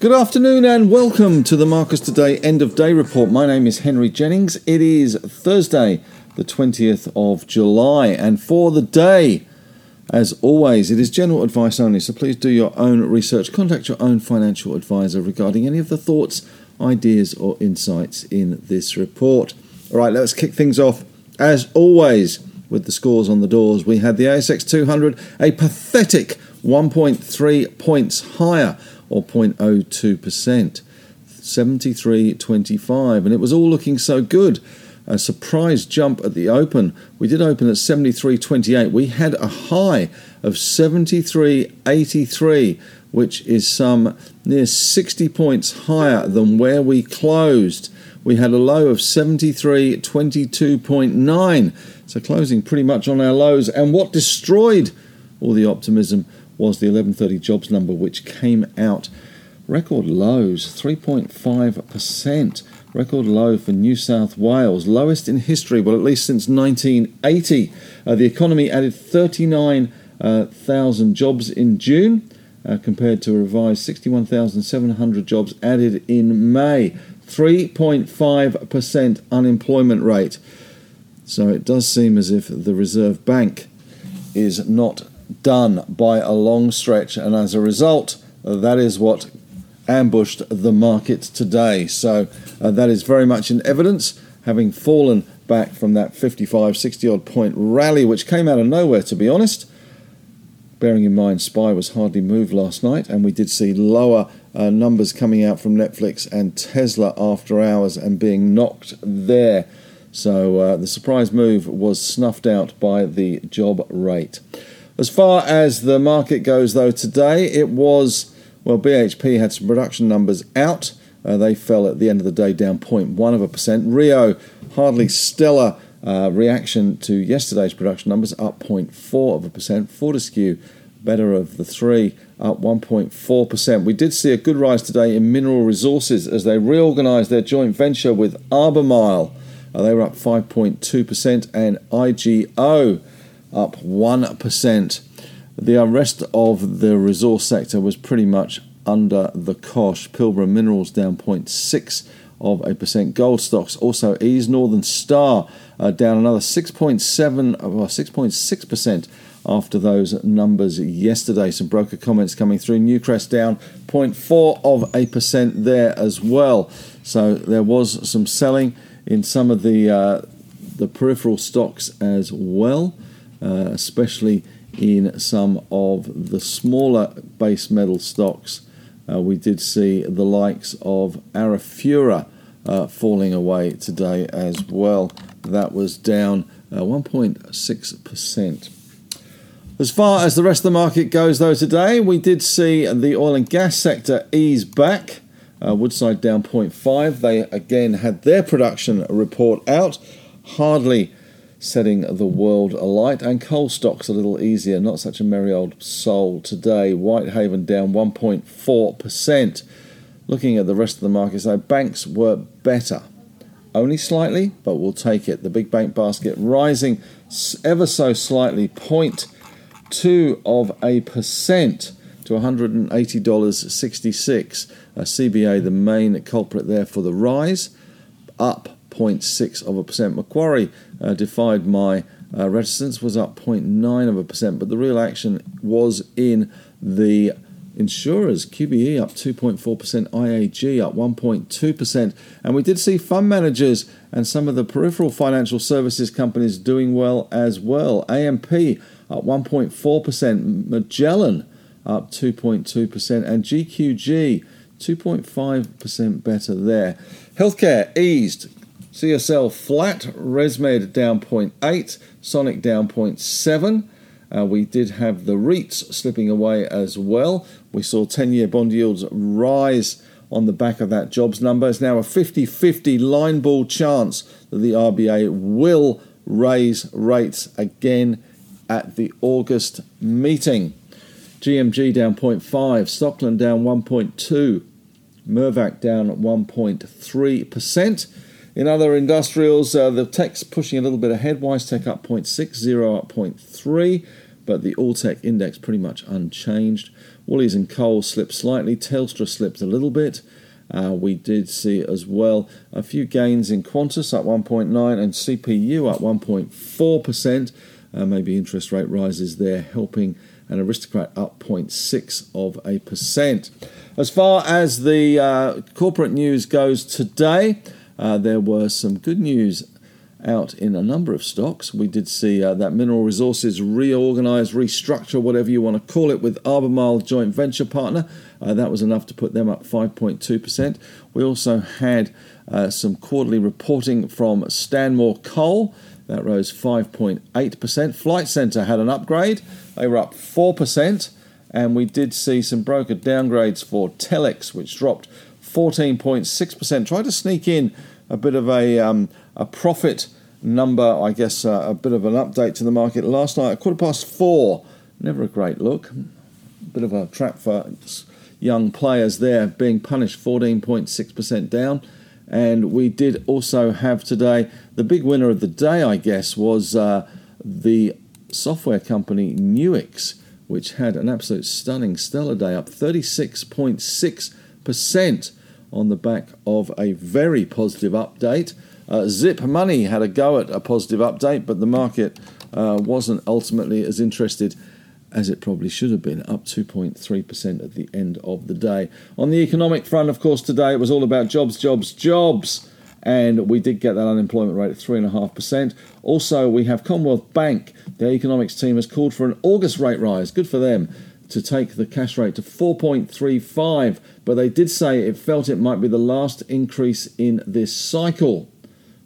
Good afternoon and welcome to the Marcus Today End of Day Report. My name is Henry Jennings. It is Thursday, the 20th of July, and for the day, as always, it is general advice only, so please do your own research. Contact your own financial advisor regarding any of the thoughts, ideas, or insights in this report. All right, let's kick things off, as always, with the scores on the doors. We had the ASX 200 a pathetic 1.3 points higher or 0.02%, 73.25, and it was all looking so good. A surprise jump at the open. We did open at 73.28. We had a high of 73.83, which is some near 60 points higher than where we closed. We had a low of 73.22.9, so closing pretty much on our lows. And what destroyed all the optimism was the 1130 jobs number, which came out record lows 3.5%. Record low for New South Wales, lowest in history, well, at least since 1980. Uh, the economy added 39,000 uh, jobs in June. Uh, compared to a revised 61,700 jobs added in May. 3.5% unemployment rate. So it does seem as if the Reserve Bank is not done by a long stretch, and as a result, that is what ambushed the market today. So uh, that is very much in evidence, having fallen back from that 55, 60 odd point rally, which came out of nowhere, to be honest. Bearing in mind, SPY was hardly moved last night, and we did see lower uh, numbers coming out from Netflix and Tesla after hours and being knocked there. So uh, the surprise move was snuffed out by the job rate. As far as the market goes, though, today it was, well, BHP had some production numbers out. Uh, they fell at the end of the day down 0.1 of a percent. Rio, hardly stellar uh, reaction to yesterday's production numbers, up 0.4 of a percent. Fortescue, better of the three, up 1.4%. We did see a good rise today in mineral resources as they reorganised their joint venture with Albemarle. Uh, they were up 5.2%, and IGO up 1%. The rest of the resource sector was pretty much under the cosh. Pilbara Minerals down 0.6 of a percent. Gold stocks also eased. Northern Star uh, down another 6.7 or 6.6 percent after those numbers yesterday. Some broker comments coming through. Newcrest down 0.4 of a percent there as well. So there was some selling in some of the uh, the peripheral stocks as well. Uh, especially in some of the smaller base metal stocks. Uh, we did see the likes of Arafura uh, falling away today as well. That was down 1.6%. As far as the rest of the market goes, though, today we did see the oil and gas sector ease back. Uh, Woodside down 0.5. They again had their production report out. Hardly setting the world alight. And coal stocks a little easier, not such a merry old soul today. Whitehaven down 1.4%. Looking at the rest of the markets, though, banks were better. Only slightly, but we'll take it. The big bank basket rising ever so slightly, 0.2 of a percent to $180.66. Uh, CBA, the main culprit there for the rise, up 0.6 of a percent. Macquarie uh, defied my uh, reticence, was up 0.9 of a percent, but the real action was in the insurers. QBE up 2.4%, IAG up 1.2%, and we did see fund managers and some of the peripheral financial services companies doing well as well. AMP up 1.4%, Magellan up 2.2%, and GQG 2.5% better there. Healthcare eased, CSL flat, ResMed down 0.8, Sonic down 0.7. Uh, we did have the REITs slipping away as well. We saw 10 year bond yields rise on the back of that jobs number. It's now a 50 50 line ball chance that the RBA will raise rates again at the August meeting. GMG down 0.5, Stockland down 1.2, Mirvac down 1.3%. In other industrials, uh, the tech's pushing a little bit ahead. WiseTech up 0.6, Xero up 0.3, but the Alltech index pretty much unchanged. Woolies and Coles slipped slightly, Telstra slipped a little bit. Uh, we did see as well a few gains in Qantas up 1.9 and CPU up 1.4%. Uh, maybe interest rate rises there helping an aristocrat up 0.6 of a percent. As far as the uh, corporate news goes today, uh, there were some good news out in a number of stocks. We did see uh, that Mineral Resources reorganize, restructure, whatever you want to call it, with Albemarle joint venture partner. Uh, that was enough to put them up 5.2%. We also had uh, some quarterly reporting from Stanmore Coal. That rose 5.8%. Flight Centre had an upgrade. They were up 4%. And we did see some broker downgrades for Telix, which dropped 14.6%. Tried to sneak in a bit of a, um, a profit number, I guess, uh, a bit of an update to the market last night quarter past four. Never a great look. Bit of a trap for young players there, being punished 14.6% down. And we did also have today the big winner of the day, I guess, was uh, the software company Nuix, which had an absolute stunning stellar day, up 36.6% on the back of a very positive update. Uh, Zip Money had a go at a positive update, but the market uh, wasn't ultimately as interested as it probably should have been, up 2.3% at the end of the day. On the economic front, of course, today it was all about jobs, jobs, jobs. And we did get that unemployment rate at 3.5%. Also, we have Commonwealth Bank. Their economics team has called for an August rate rise. Good for them to take the cash rate to 4.35. But they did say it felt it might be the last increase in this cycle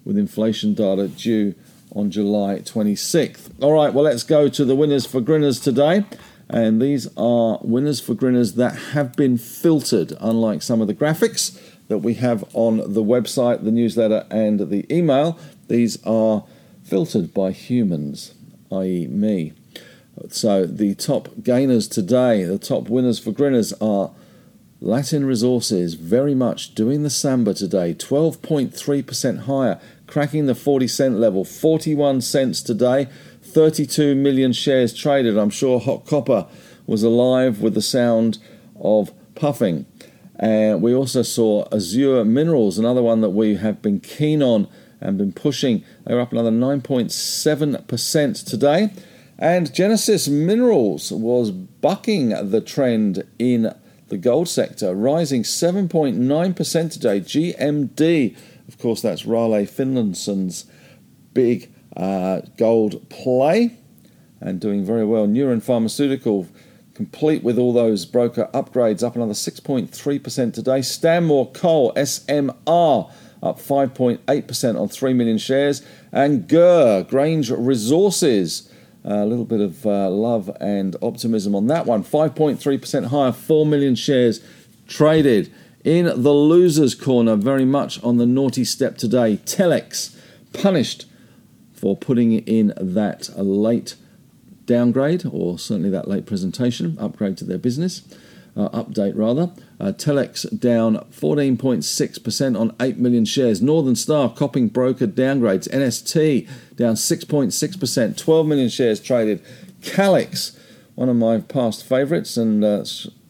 with inflation data due on July 26th. All right, well, let's go to the winners for Grinners today. And these are winners for Grinners that have been filtered, unlike some of the graphics that we have on the website, the newsletter, and the email. These are filtered by humans, i.e., me. So the top gainers today, the top winners for Grinners are Latin Resources, very much doing the samba today, 12.3% higher cracking the 40 cent level, 41 cents today, 32 million shares traded. I'm sure Hot Copper was alive with the sound of puffing. And we also saw Azure Minerals, another one that we have been keen on and been pushing. They were up another 9.7% today. And Genesis Minerals was bucking the trend in the gold sector, rising 7.9% today. GMD of course, that's Raleigh Finlayson's big uh, gold play and doing very well. Neuren Pharmaceutical, complete with all those broker upgrades, up another 6.3% today. Stanmore Coal, SMR, up 5.8% on 3 million shares. And GUR, Grange Resources, a little bit of uh, love and optimism on that one. 5.3% higher, 4 million shares traded. In the losers' corner, very much on the naughty step today, Telix punished for putting in that late downgrade, or certainly that late presentation, upgrade to their business, uh, update rather. Uh, Telix down 14.6% on 8 million shares. Northern Star copping broker downgrades. NST down 6.6%, 12 million shares traded. Calix, one of my past favourites, and uh,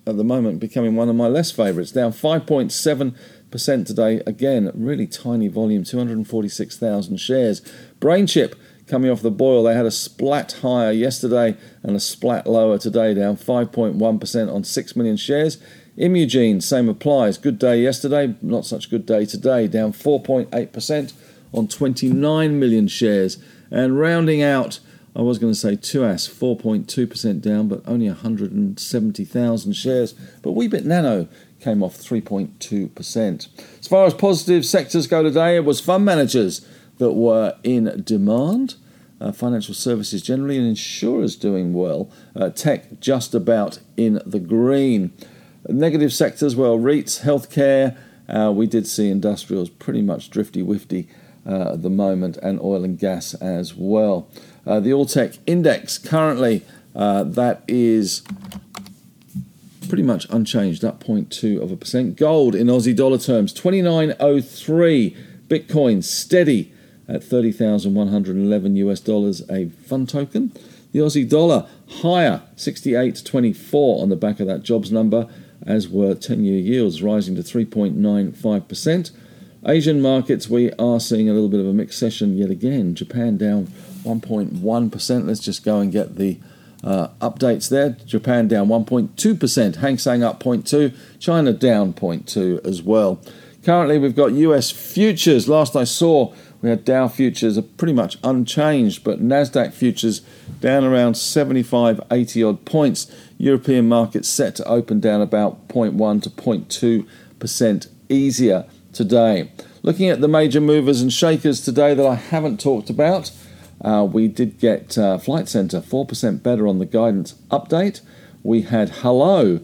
at the moment becoming one of my less favourites, down 5.7% today. Again, really tiny volume, 246,000 shares. Brainchip coming off the boil, they had a splat higher yesterday and a splat lower today, down 5.1% on 6 million shares. Imugene, same applies. Good day yesterday, not such good day today, down 4.8% on 29 million shares. And rounding out I was going to say Tuas, 4.2% down, but only 170,000 shares. But Weebit Nano came off 3.2%. As far as positive sectors go today, it was fund managers that were in demand. Uh, financial services generally, and insurers doing well. Uh, tech just about in the green. Negative sectors, well, REITs, healthcare. Uh, we did see industrials pretty much drifty wifty uh, at the moment, and oil and gas as well. Uh, the Alltech Index currently uh, that is pretty much unchanged, up 0.2 of a percent. Gold in Aussie dollar terms, 29.03. Bitcoin steady at 30,111 US dollars a fund token. The Aussie dollar higher, 68.24 on the back of that jobs number, as were 10 year yields rising to 3.95%. Asian markets, we are seeing a little bit of a mixed session yet again. Japan down 1.1%. Let's just go and get the uh, updates there. Japan down 1.2%. Hang Seng up 0.2. China down 0.2 as well. Currently, we've got US futures. Last I saw, we had Dow futures are pretty much unchanged, but Nasdaq futures down around 75, 80 odd points. European markets set to open down about 0.1 to 0.2 percent easier today. Looking at the major movers and shakers today that I haven't talked about, uh, we did get uh, Flight Centre 4% better on the guidance update. We had Hello.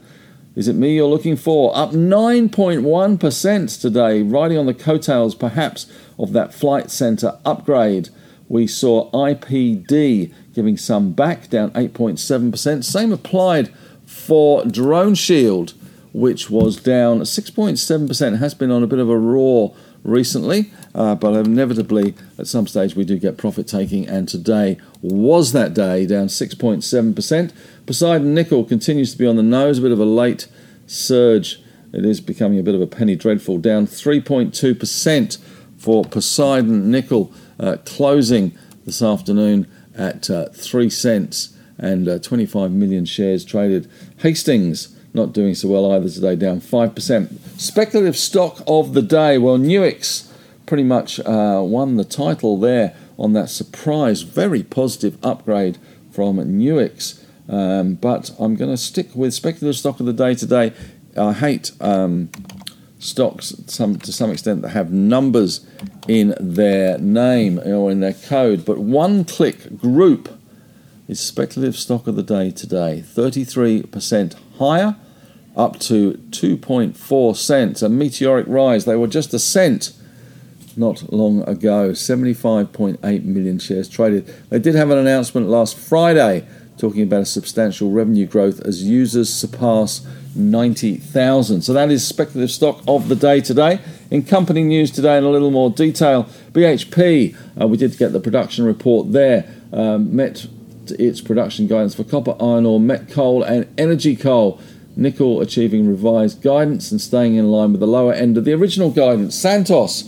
Is it me you're looking for? Up 9.1% today, riding on the coattails perhaps of that Flight Centre upgrade. We saw IPD giving some back, down 8.7%. Same applied for Drone Shield which was down 6.7%. Has been on a bit of a roar recently, uh, but inevitably at some stage we do get profit taking, and today was that day, down 6.7%. Poseidon Nickel continues to be on the nose, a bit of a late surge. It is becoming a bit of a penny dreadful, down 3.2% for Poseidon Nickel, uh, closing this afternoon at uh, 3 cents and uh, 25 million shares traded. Hastings not doing so well either today, down 5%. Speculative stock of the day. Well, Nuix pretty much uh, won the title there on that surprise, very positive upgrade from Nuix. Um, but I'm going to stick with speculative stock of the day today. I hate um, stocks some, to some extent that have numbers in their name or in their code, but one click group is speculative stock of the day today, 33% higher up to 2.4 cents, a meteoric rise. They were just a cent not long ago, 75.8 million shares traded. They did have an announcement last Friday talking about a substantial revenue growth as users surpass 90,000. So that is speculative stock of the day today. In company news today, in a little more detail, BHP, uh, we did get the production report there, um, met its production guidance for copper, iron ore, met coal, and energy coal. Nickel achieving revised guidance and staying in line with the lower end of the original guidance. Santos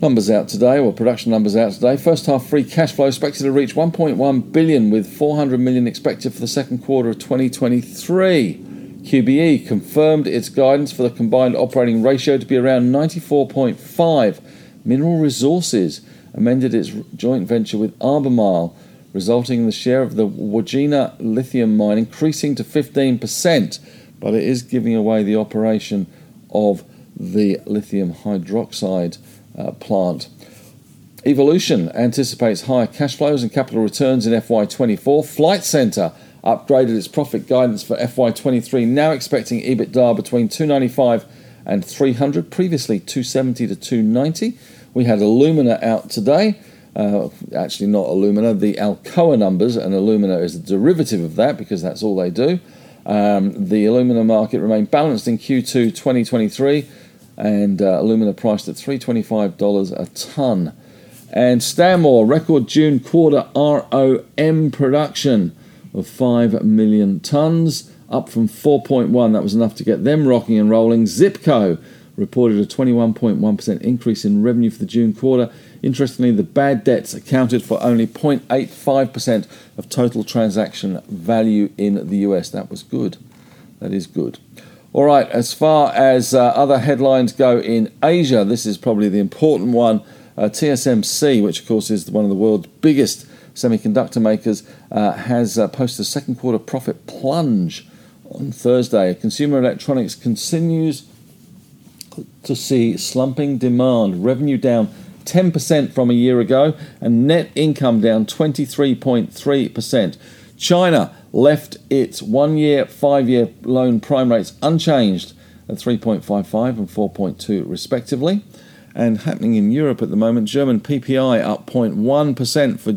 numbers out today, or production numbers out today. First half free cash flow expected to reach 1.1 billion, with 400 million expected for the second quarter of 2023. QBE confirmed its guidance for the combined operating ratio to be around 94.5. Mineral Resources amended its joint venture with Albemarle resulting in the share of the Wodgina lithium mine increasing to 15%, but it is giving away the operation of the lithium hydroxide uh, plant. Evolution anticipates higher cash flows and capital returns in FY24. Flight Centre upgraded its profit guidance for FY23, now expecting EBITDA between 295 and 300, previously 270 to 290. We had Alumina out today uh, actually not Alumina, the Alcoa numbers, and Alumina is a derivative of that because that's all they do. Um, the alumina market remained balanced in Q2 2023, and uh, alumina priced at $325 a tonne. And Stanmore, record June quarter ROM production of 5 million tonnes, up from 4.1. That was enough to get them rocking and rolling. Zipco reported a 21.1% increase in revenue for the June quarter Interestingly, the bad debts accounted for only 0.85% of total transaction value in the US. That was good. That is good. All right, as far as uh, other headlines go in Asia, this is probably the important one. Uh, TSMC, which of course is one of the world's biggest semiconductor makers, uh, has uh, posted a second quarter profit plunge on Thursday. Consumer electronics continues to see slumping demand, revenue down 10% from a year ago, and net income down 23.3%. China left its one year, five year loan prime rates unchanged at 3.55 and 4.2 respectively. And happening in Europe at the moment, German PPI up 0.1% for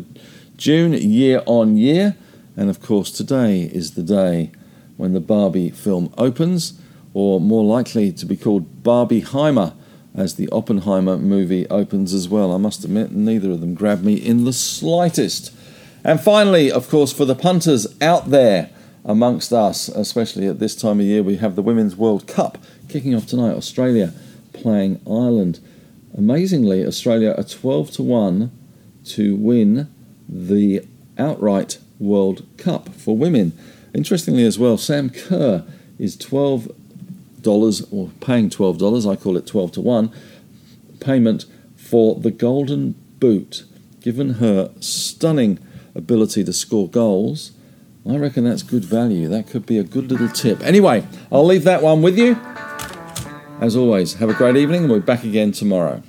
June year on year. And of course, today is the day when the Barbie film opens, or more likely to be called Barbieheimer as the Oppenheimer movie opens as well. I must admit, neither of them grabbed me in the slightest. And finally, of course, for the punters out there amongst us, especially at this time of year, we have the Women's World Cup kicking off tonight. Australia playing Ireland. Amazingly, Australia are 12 to 1 to win the outright World Cup for women. Interestingly, as well, Sam Kerr is $12 or paying $12, I call it 12 to 1 payment for the Golden Boot. Given her stunning ability to score goals, I reckon that's good value. That could be a good little tip. Anyway, I'll leave that one with you. As always, have a great evening and we'll be back again tomorrow.